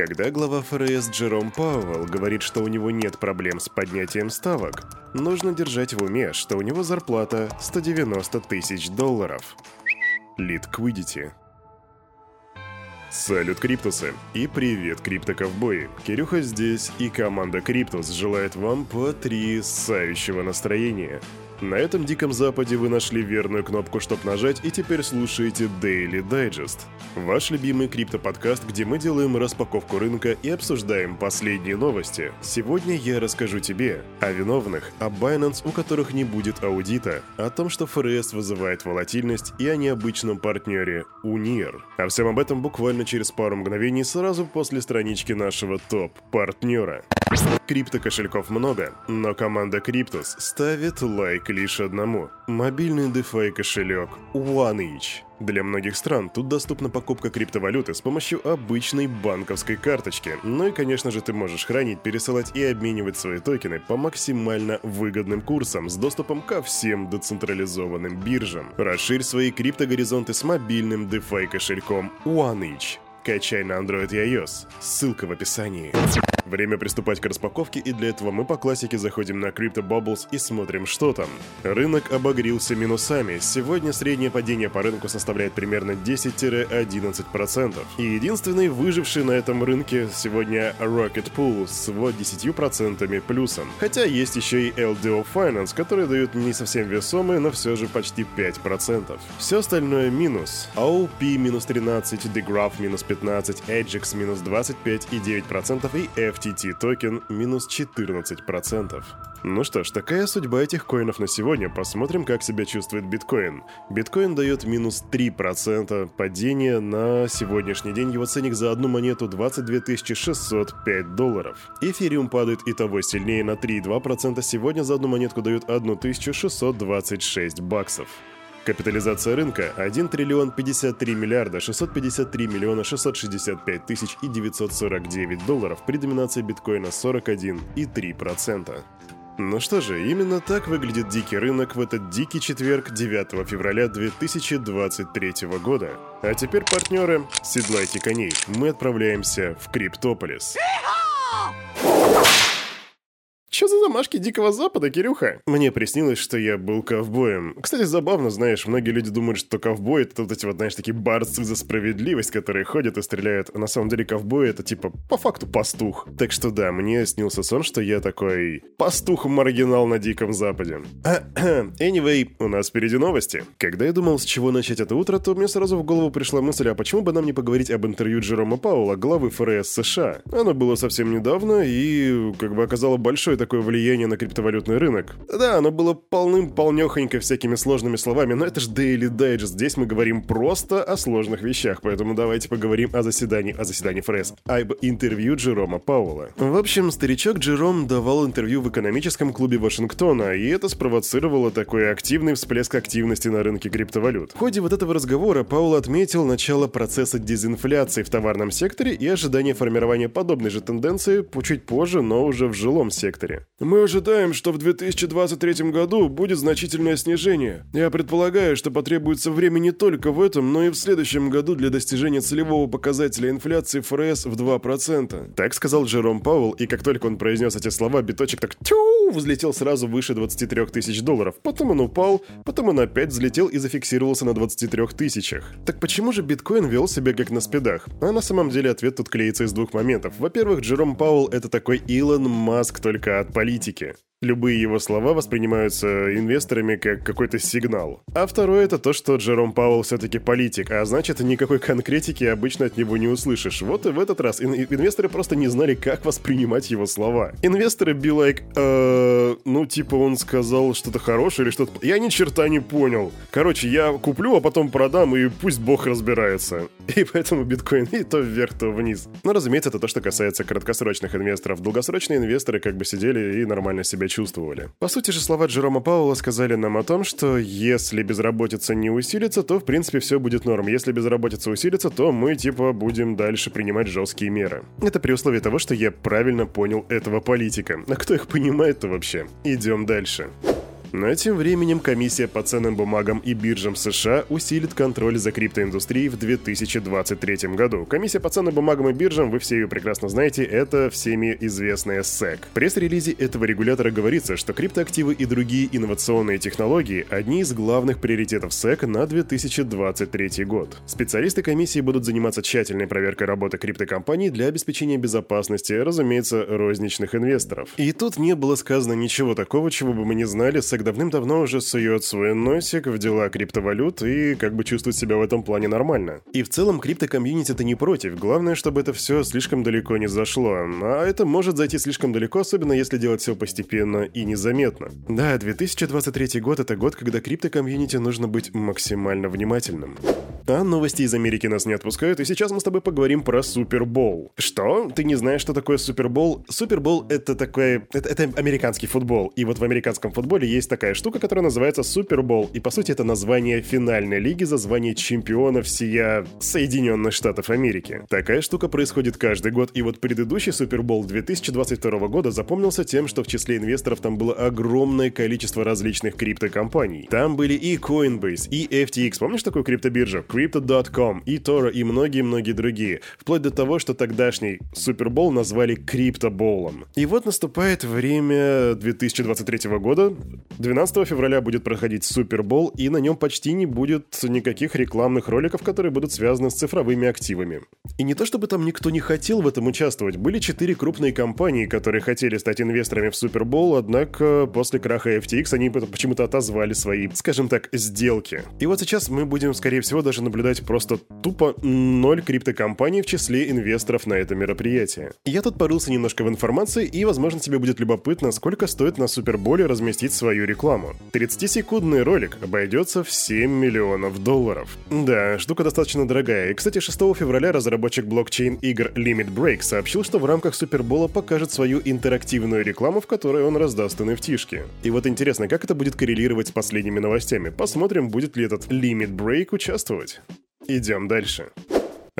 Когда глава ФРС Джером Пауэлл говорит, что у него нет проблем с поднятием ставок, нужно держать в уме, что у него зарплата 190 тысяч долларов. Liquidity. Салют, Криптусы! И привет, Криптоковбои! Кирюха здесь, и команда Криптус желает вам потрясающего настроения – на этом диком западе вы нашли верную кнопку, чтобы нажать, и теперь слушаете Daily Digest. Ваш любимый криптоподкаст, где мы делаем распаковку рынка и обсуждаем последние новости. Сегодня я расскажу тебе о виновных, о Binance, у которых не будет аудита, о том, что ФРС вызывает волатильность и о необычном партнере Унир. О всем об этом буквально через пару мгновений сразу после странички нашего топ-партнера. Крипто-кошельков много, но команда Криптус ставит лайк лишь одному – мобильный DeFi кошелек OneEach. Для многих стран тут доступна покупка криптовалюты с помощью обычной банковской карточки. Ну и, конечно же, ты можешь хранить, пересылать и обменивать свои токены по максимально выгодным курсам с доступом ко всем децентрализованным биржам. Расширь свои криптогоризонты с мобильным DeFi кошельком OneEach. Качай на Android и iOS. Ссылка в описании. Время приступать к распаковке, и для этого мы по классике заходим на Crypto Bubbles и смотрим, что там. Рынок обогрился минусами. Сегодня среднее падение по рынку составляет примерно 10-11%. И единственный выживший на этом рынке сегодня Rocket Pool с 10% плюсом. Хотя есть еще и LDO Finance, которые дают не совсем весомые, но все же почти 5%. Все остальное минус. AOP минус 13, DeGraph минус 15, Edgex минус 25 и 9% и FTT токен минус 14%. Ну что ж, такая судьба этих коинов на сегодня. Посмотрим, как себя чувствует биткоин. Биткоин дает минус 3% падения на сегодняшний день. Его ценник за одну монету 22 605 долларов. Эфириум падает и того сильнее на 3,2%. Сегодня за одну монетку дают 1626 баксов. Капитализация рынка 1 триллион 53 миллиарда 653 миллиона 665 тысяч и 949 долларов при доминации биткоина 41,3%. Ну что же, именно так выглядит дикий рынок в этот дикий четверг 9 февраля 2023 года. А теперь, партнеры, седлайте коней, мы отправляемся в Криптополис. За замашки Дикого Запада, Кирюха? Мне приснилось, что я был ковбоем. Кстати, забавно, знаешь, многие люди думают, что ковбой это вот эти вот, знаешь, такие борцы за справедливость, которые ходят и стреляют. А на самом деле ковбой это типа по факту пастух. Так что да, мне снился сон, что я такой пастух-маргинал на Диком Западе. anyway, у нас впереди новости. Когда я думал, с чего начать это утро, то мне сразу в голову пришла мысль, а почему бы нам не поговорить об интервью Джерома Паула, главы ФРС США? Оно было совсем недавно и как бы оказало большое такое влияние на криптовалютный рынок. Да, оно было полным-полнехонько всякими сложными словами, но это ж Daily Digest. Здесь мы говорим просто о сложных вещах, поэтому давайте поговорим о заседании, о заседании ФРС, об интервью Джерома Пауэлла. В общем, старичок Джером давал интервью в экономическом клубе Вашингтона, и это спровоцировало такой активный всплеск активности на рынке криптовалют. В ходе вот этого разговора Паул отметил начало процесса дезинфляции в товарном секторе и ожидание формирования подобной же тенденции чуть позже, но уже в жилом секторе. Мы ожидаем, что в 2023 году будет значительное снижение. Я предполагаю, что потребуется время не только в этом, но и в следующем году для достижения целевого показателя инфляции ФРС в 2%. Так сказал Джером Пауэлл, и как только он произнес эти слова, биточек так тю взлетел сразу выше 23 тысяч долларов. Потом он упал, потом он опять взлетел и зафиксировался на 23 тысячах. Так почему же биткоин вел себя как на спидах? А на самом деле ответ тут клеится из двух моментов. Во-первых, Джером Пауэлл это такой Илон Маск только от политики. Любые его слова воспринимаются инвесторами как какой-то сигнал. А второе это то, что Джером Пауэлл все-таки политик, а значит никакой конкретики обычно от него не услышишь. Вот и в этот раз ин- инвесторы просто не знали, как воспринимать его слова. Инвесторы be like, э, ну типа он сказал что-то хорошее или что-то... Я ни черта не понял. Короче, я куплю, а потом продам, и пусть бог разбирается. И поэтому биткоин и то вверх, то вниз. Но разумеется, это то, что касается краткосрочных инвесторов. Долгосрочные инвесторы как бы сидели и нормально себя чувствовали. По сути же, слова Джерома Пауэлла сказали нам о том, что если безработица не усилится, то в принципе все будет норм. Если безработица усилится, то мы типа будем дальше принимать жесткие меры. Это при условии того, что я правильно понял этого политика. А кто их понимает-то вообще? Идем дальше. Но тем временем комиссия по ценным бумагам и биржам США усилит контроль за криптоиндустрией в 2023 году. Комиссия по ценным бумагам и биржам, вы все ее прекрасно знаете, это всеми известная SEC. В пресс-релизе этого регулятора говорится, что криптоактивы и другие инновационные технологии – одни из главных приоритетов SEC на 2023 год. Специалисты комиссии будут заниматься тщательной проверкой работы криптокомпаний для обеспечения безопасности, разумеется, розничных инвесторов. И тут не было сказано ничего такого, чего бы мы не знали, SEC давным-давно уже сует свой носик в дела криптовалют и как бы чувствует себя в этом плане нормально. И в целом криптокомьюнити-то не против, главное, чтобы это все слишком далеко не зашло. А это может зайти слишком далеко, особенно если делать все постепенно и незаметно. Да, 2023 год — это год, когда криптокомьюнити нужно быть максимально внимательным. А новости из Америки нас не отпускают, и сейчас мы с тобой поговорим про Супербол. Что? Ты не знаешь, что такое Супербол? Супербол — это такой... Это, это американский футбол. И вот в американском футболе есть такая штука, которая называется Супербол. И по сути это название финальной лиги за звание чемпиона всея Соединенных Штатов Америки. Такая штука происходит каждый год, и вот предыдущий Супербол 2022 года запомнился тем, что в числе инвесторов там было огромное количество различных криптокомпаний. Там были и Coinbase, и FTX. Помнишь такую криптобиржу? Crypto.com, и Toro, и многие-многие другие. Вплоть до того, что тогдашний Супербол назвали Криптоболом. И вот наступает время 2023 года. 12 февраля будет проходить Супербол, и на нем почти не будет никаких рекламных роликов, которые будут связаны с цифровыми активами. И не то чтобы там никто не хотел в этом участвовать, были четыре крупные компании, которые хотели стать инвесторами в Супербол, однако после краха FTX они почему-то отозвали свои, скажем так, сделки. И вот сейчас мы будем, скорее всего, даже наблюдать просто тупо ноль криптокомпаний в числе инвесторов на это мероприятие. Я тут порылся немножко в информации, и, возможно, тебе будет любопытно, сколько стоит на Суперболе разместить свою рекламу. 30-секундный ролик обойдется в 7 миллионов долларов. Да, штука достаточно дорогая. И, кстати, 6 февраля разработчик блокчейн игр Limit Break сообщил, что в рамках Супербола покажет свою интерактивную рекламу, в которой он раздаст NFT-шки. И вот интересно, как это будет коррелировать с последними новостями. Посмотрим, будет ли этот Limit Break участвовать. Идем дальше.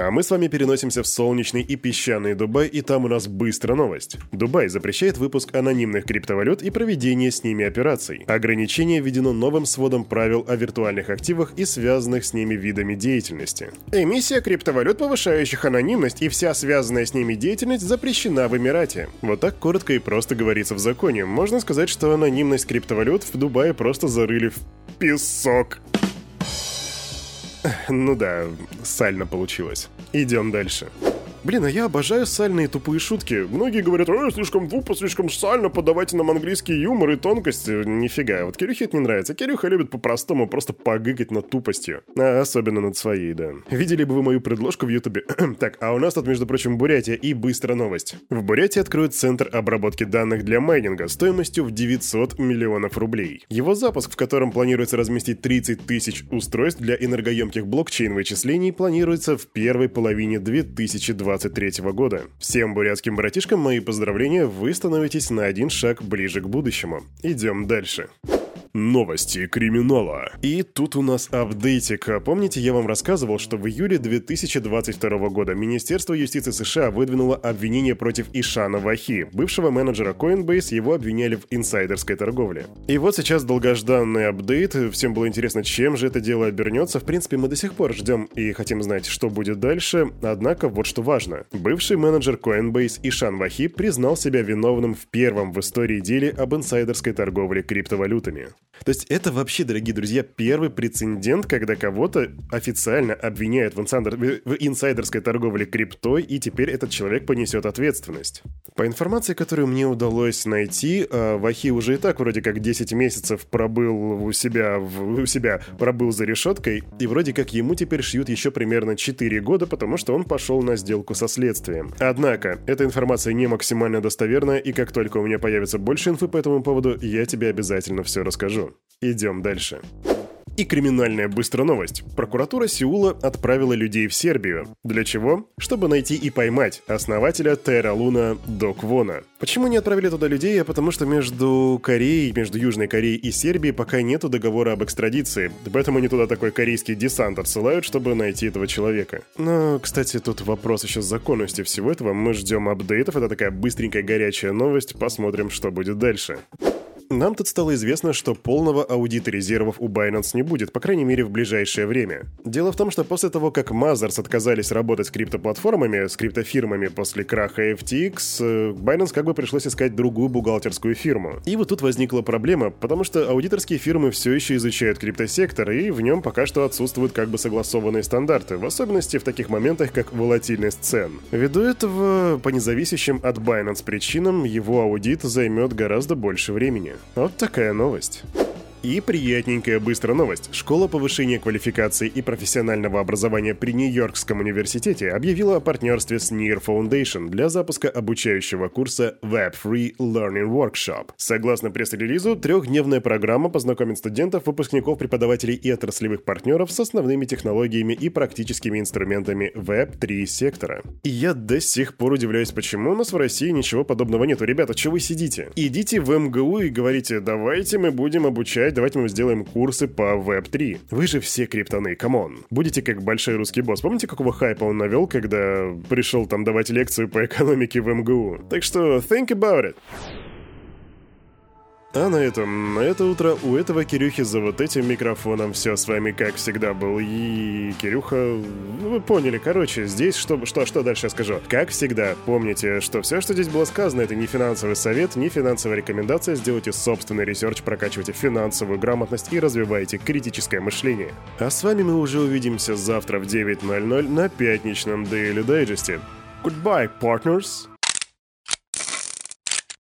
А мы с вами переносимся в солнечный и песчаный Дубай, и там у нас быстрая новость. Дубай запрещает выпуск анонимных криптовалют и проведение с ними операций. Ограничение введено новым сводом правил о виртуальных активах и связанных с ними видами деятельности. Эмиссия криптовалют, повышающих анонимность, и вся связанная с ними деятельность запрещена в Эмирате. Вот так коротко и просто говорится в законе. Можно сказать, что анонимность криптовалют в Дубае просто зарыли в песок. Ну да, сально получилось. Идем дальше. Блин, а я обожаю сальные тупые шутки. Многие говорят, ой, слишком тупо, слишком сально, подавайте нам английский юмор и тонкости. Нифига, вот Кирюхе это не нравится. Кирюха любит по-простому просто погыкать над тупостью. А особенно над своей, да. Видели бы вы мою предложку в ютубе? так, а у нас тут, между прочим, Бурятия и быстрая новость. В Бурятии откроют центр обработки данных для майнинга стоимостью в 900 миллионов рублей. Его запуск, в котором планируется разместить 30 тысяч устройств для энергоемких блокчейн-вычислений, планируется в первой половине 2020 2023 года. Всем бурятским братишкам мои поздравления, вы становитесь на один шаг ближе к будущему. Идем дальше. Новости криминала. И тут у нас апдейтик. Помните, я вам рассказывал, что в июле 2022 года Министерство юстиции США выдвинуло обвинение против Ишана Вахи, бывшего менеджера Coinbase, его обвиняли в инсайдерской торговле. И вот сейчас долгожданный апдейт, всем было интересно, чем же это дело обернется. В принципе, мы до сих пор ждем и хотим знать, что будет дальше, однако вот что важно. Бывший менеджер Coinbase Ишан Вахи признал себя виновным в первом в истории деле об инсайдерской торговле криптовалютами. То есть это вообще, дорогие друзья, первый прецедент, когда кого-то официально обвиняют в, инсайдер... в инсайдерской торговле криптой, и теперь этот человек понесет ответственность. По информации, которую мне удалось найти, э, Вахи уже и так вроде как 10 месяцев пробыл у себя, в... у себя пробыл за решеткой, и вроде как ему теперь шьют еще примерно 4 года, потому что он пошел на сделку со следствием. Однако, эта информация не максимально достоверная, и как только у меня появится больше инфы по этому поводу, я тебе обязательно все расскажу. Идем дальше. И криминальная быстрая новость. Прокуратура Сеула отправила людей в Сербию. Для чего? Чтобы найти и поймать основателя Терра Луна Доквона. Почему не отправили туда людей? А потому что между Кореей, между Южной Кореей и Сербией пока нету договора об экстрадиции. Поэтому они туда такой корейский десант отсылают, чтобы найти этого человека. Но, кстати, тут вопрос еще с законностью всего этого. Мы ждем апдейтов. Это такая быстренькая горячая новость. Посмотрим, что будет дальше. Нам тут стало известно, что полного аудита резервов у Binance не будет, по крайней мере в ближайшее время. Дело в том, что после того, как Mazars отказались работать с криптоплатформами, с криптофирмами после краха FTX, э, Binance как бы пришлось искать другую бухгалтерскую фирму. И вот тут возникла проблема, потому что аудиторские фирмы все еще изучают криптосектор, и в нем пока что отсутствуют как бы согласованные стандарты, в особенности в таких моментах, как волатильность цен. Ввиду этого, по независящим от Binance причинам, его аудит займет гораздо больше времени. Вот такая новость. И приятненькая быстрая новость. Школа повышения квалификации и профессионального образования при Нью-Йоркском университете объявила о партнерстве с Near Foundation для запуска обучающего курса Web Three Learning Workshop. Согласно пресс-релизу, трехдневная программа познакомит студентов, выпускников, преподавателей и отраслевых партнеров с основными технологиями и практическими инструментами Web3 сектора. И я до сих пор удивляюсь, почему у нас в России ничего подобного нету. Ребята, что вы сидите? Идите в МГУ и говорите, давайте мы будем обучать давайте мы сделаем курсы по Web3. Вы же все криптоны, come on. Будете как большой русский босс. Помните, какого хайпа он навел, когда пришел там давать лекцию по экономике в МГУ? Так что think about it. А на этом, на это утро у этого Кирюхи за вот этим микрофоном все с вами как всегда был. И Кирюха, ну, вы поняли, короче, здесь что, что, что дальше я скажу. Как всегда, помните, что все, что здесь было сказано, это не финансовый совет, не финансовая рекомендация, сделайте собственный research, прокачивайте финансовую грамотность и развивайте критическое мышление. А с вами мы уже увидимся завтра в 9.00 на пятничном Daily Digest. Goodbye, partners!